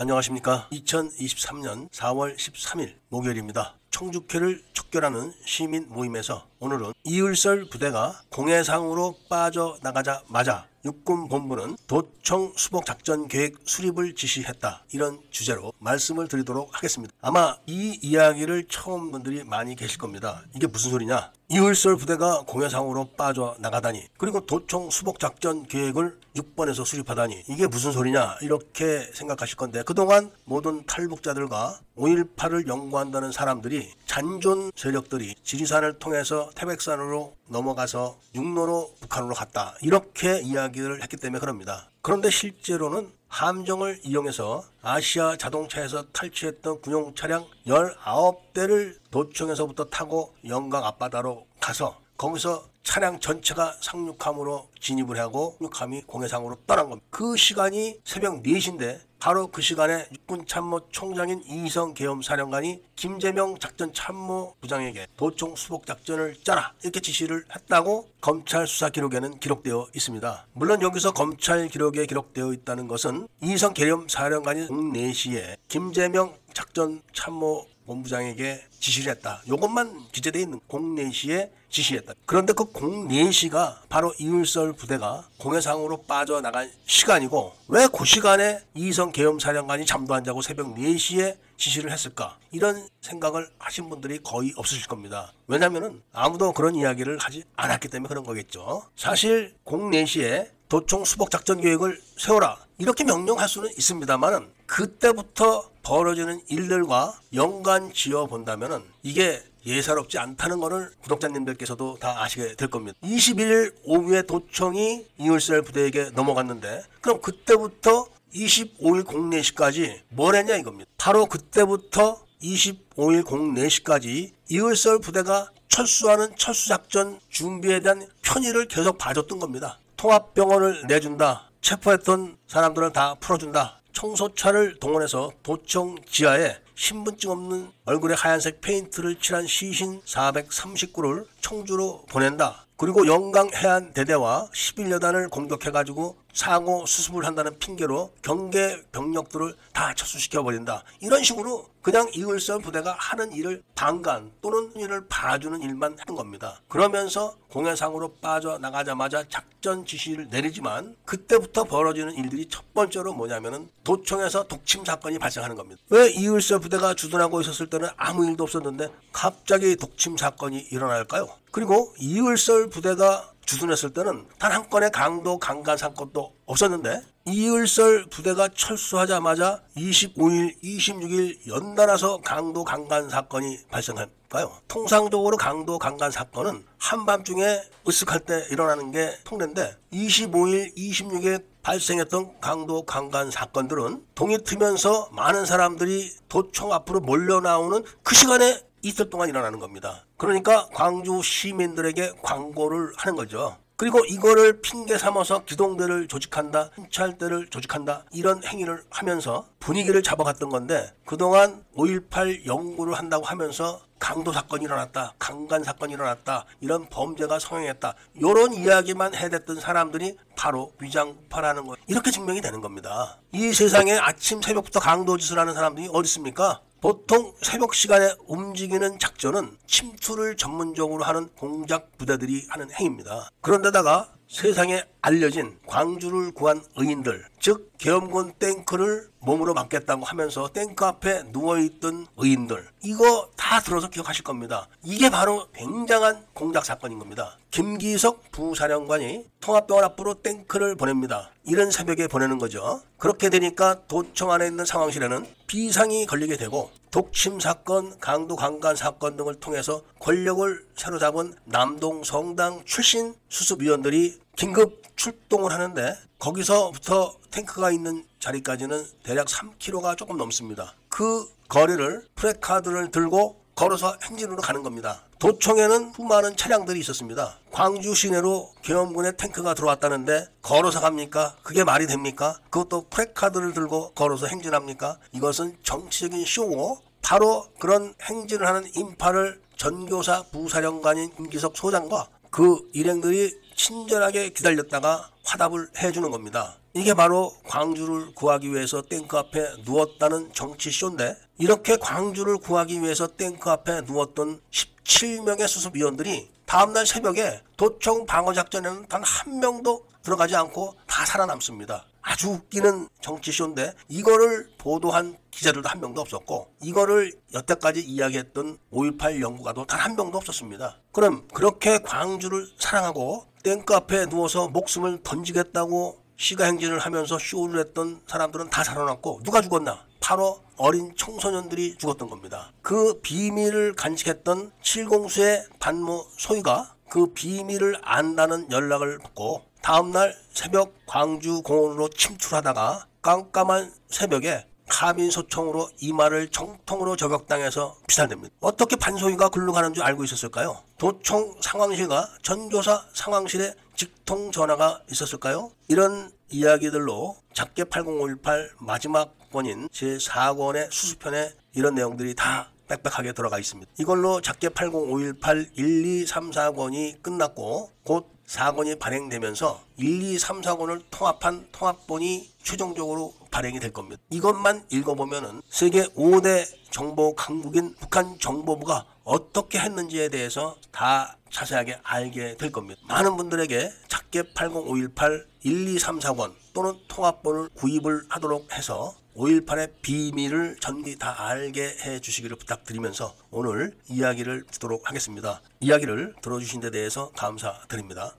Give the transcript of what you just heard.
안녕하십니까. 2023년 4월 13일 목요일입니다. 청주회를 척결하는 시민 모임에서 오늘은 이을설 부대가 공해상으로 빠져나가자마자 육군 본부는 도청 수복 작전 계획 수립을 지시했다. 이런 주제로 말씀을 드리도록 하겠습니다. 아마 이 이야기를 처음 분들이 많이 계실 겁니다. 이게 무슨 소리냐? 이을설 부대가 공해상으로 빠져나가다니 그리고 도청 수복 작전 계획을 6번에서 수립하다니 이게 무슨 소리냐 이렇게 생각하실 건데 그동안 모든 탈북자들과 5.18을 연구한다는 사람들이 잔존 세력들이 지리산을 통해서 태백산으로 넘어가서 육로로 북한으로 갔다 이렇게 이야기를 했기 때문에 그럽니다. 그런데 실제로는 함정을 이용해서 아시아 자동차에서 탈취했던 군용 차량 19대를 도청에서부터 타고 영강 앞바다로 가서 거기서 차량 전체가 상륙함으로 진입을 하고 상륙함이 공해상으로 떠난 겁니다. 그 시간이 새벽 4시인데 바로 그 시간에 육군 참모 총장인 이성 계엄 사령관이 김재명 작전 참모 부장에게 도청 수복 작전을 짜라 이렇게 지시를 했다고 검찰 수사 기록에는 기록되어 있습니다. 물론 여기서 검찰 기록에 기록되어 있다는 것은 이성 계엄 사령관이 오후 4시에 김재명 작전 참모 본부장에게 지시를 했다. 이것만 기재되어 있는 공내시에 지시했다. 그런데 그 공내시가 바로 이율설 부대가 공해상으로 빠져나간 시간이고 왜 그 시간에 이성 계엄 사령관이 잠도 안 자고 새벽 4시에 지시를 했을까? 이런 생각을 하신 분들이 거의 없으실 겁니다. 왜냐하면 아무도 그런 이야기를 하지 않았기 때문에 그런 거겠죠. 사실 공내시에 도청 수복 작전 계획을 세워라 이렇게 명령할 수는 있습니다만은 그때부터 벌어지는 일들과 연관 지어 본다면은 이게 예사롭지 않다는 것을 구독자님들께서도 다 아시게 될 겁니다. 21일 오후에 도청이 이율셀 부대에게 넘어갔는데 그럼 그때부터 25일 공내시까지 뭘 했냐 이겁니다. 바로 그때부터 25일 공내시까지 이율설 부대가 철수하는 철수작전 준비에 대한 편의를 계속 봐줬던 겁니다. 통합병원을 내준다. 체포했던 사람들을 다 풀어준다. 청소차를 동원해서 도청 지하에 신분증 없는 얼굴에 하얀색 페인트를 칠한 시신 439를 청주로 보낸다. 그리고 영강 해안 대대와 11여단을 공격해가지고 사고 수습을 한다는 핑계로 경계 병력들을 다 철수시켜 버린다. 이런 식으로 그냥 이글선 부대가 하는 일을 방관 또는 일을 봐주는 일만 하는 겁니다. 그러면서 공해상으로 빠져나가자마자 작전 지시를 내리지만 그때부터 벌어지는 일들이 첫 번째로 뭐냐면은 도청에서 독침 사건이 발생하는 겁니다. 왜 이글선 부대가 주둔하고 있었을 때는 아무 일도 없었는데 갑자기 독침 사건이 일어날까요? 그리고 이을설 부대가 주둔했을 때는 단 한 건의 강도 강간 사건도 없었는데 이을설 부대가 철수하자마자 25일, 26일 연달아서 강도 강간 사건이 발생할까요? 통상적으로 강도 강간 사건은 한밤중에 으쓱할 때 일어나는 게 통례인데 25일, 26일 발생했던 강도 강간 사건들은 동이 트면서 많은 사람들이 도청 앞으로 몰려 나오는 그 시간에 이틀 동안 일어나는 겁니다. 그러니까 광주 시민들에게 광고를 하는 거죠. 그리고 이거를 핑계 삼아서 기동대를 조직한다, 순찰대를 조직한다 이런 행위를 하면서 분위기를 잡아갔던 건데 그동안 5.18 연구를 한다고 하면서 강도 사건이 일어났다, 강간 사건이 일어났다, 이런 범죄가 성행했다 이런 이야기만 해댔던 사람들이 바로 위장파라는 거 이렇게 증명이 되는 겁니다. 이 세상에 아침 새벽부터 강도 짓을 하는 사람들이 어디 있습니까? 보통 새벽 시간에 움직이는 작전은 침투를 전문적으로 하는 공작 부대들이 하는 행위입니다. 그런데다가 세상에 알려진 광주를 구한 의인들, 즉 계엄군 탱크를 몸으로 막겠다고 하면서 탱크 앞에 누워있던 의인들, 이거 다 들어서 기억하실 겁니다. 이게 바로 굉장한 공작 사건인 겁니다. 김기석 부사령관이 통합병원 앞으로 탱크를 보냅니다. 이런 새벽에 보내는 거죠. 그렇게 되니까 도청 안에 있는 상황실에는 비상이 걸리게 되고 독침 사건, 강도 강간 사건 등을 통해서 권력을 새로잡은 남동 성당 출신 수습위원들이 긴급 출동을 하는데 거기서부터 탱크가 있는 자리까지는 대략 3km가 조금 넘습니다. 그 거리를 프레카드를 들고 걸어서 행진으로 가는 겁니다. 도청에는 수많은 차량들이 있었습니다. 광주 시내로 계엄군의 탱크가 들어왔다는데 걸어서 갑니까? 그게 말이 됩니까? 그것도 프레카드를 들고 걸어서 행진합니까? 이것은 정치적인 쇼고 바로 그런 행진을 하는 인파를 전교사 부사령관인 김기석 소장과 그 일행들이 친절하게 기다렸다가 화답을 해주는 겁니다. 이게 바로 광주를 구하기 위해서 탱크 앞에 누웠다는 정치쇼인데 이렇게 광주를 구하기 위해서 탱크 앞에 누웠던 17명의 수습위원들이 다음날 새벽에 도청 방어작전에는 단 한 명도 들어가지 않고 다 살아남습니다. 아주 웃기는 정치쇼인데 이거를 보도한 기자들도 한 명도 없었고 이거를 여태까지 이야기했던 5.18 연구가도 단 한 명도 없었습니다. 그럼 그렇게 광주를 사랑하고 탱크 앞에 누워서 목숨을 던지겠다고 시가 행진을 하면서 쇼를 했던 사람들은 다 살아났고 누가 죽었나? 바로 어린 청소년들이 죽었던 겁니다. 그 비밀을 간직했던 칠공수의 반모 소희가 그 비밀을 안다는 연락을 받고 다음날 새벽 광주 공원으로 침출하다가 깜깜한 새벽에 카빈소총으로 이마를 정통으로 저격당해서 피살됩니다. 어떻게 반소희가 글로 가는 줄 알고 있었을까요? 도청 상황실과 전조사 상황실에 직통 전화가 있었을까요? 이런 이야기들로 작게 80518 마지막 권인 제4권의 수수편에 이런 내용들이 다 빽빽하게 들어가 있습니다. 이걸로 작게 80518 1, 2, 3, 4권이 끝났고 곧 4권이 발행되면서 1, 2, 3, 4권을 통합한 통합본이 최종적으로 발행이 될 겁니다. 이것만 읽어보면은 세계 5대 정보 강국인 북한 정보부가 어떻게 했는지에 대해서 다 자세하게 알게 될 겁니다. 많은 분들에게 작게 80518 1, 2, 3, 4권 또는 통합본을 구입을 하도록 해서 5.18의 비밀을 전기 다 알게 해 주시기를 부탁드리면서 오늘 이야기를 듣도록 하겠습니다. 이야기를 들어주신 데 대해서 감사드립니다.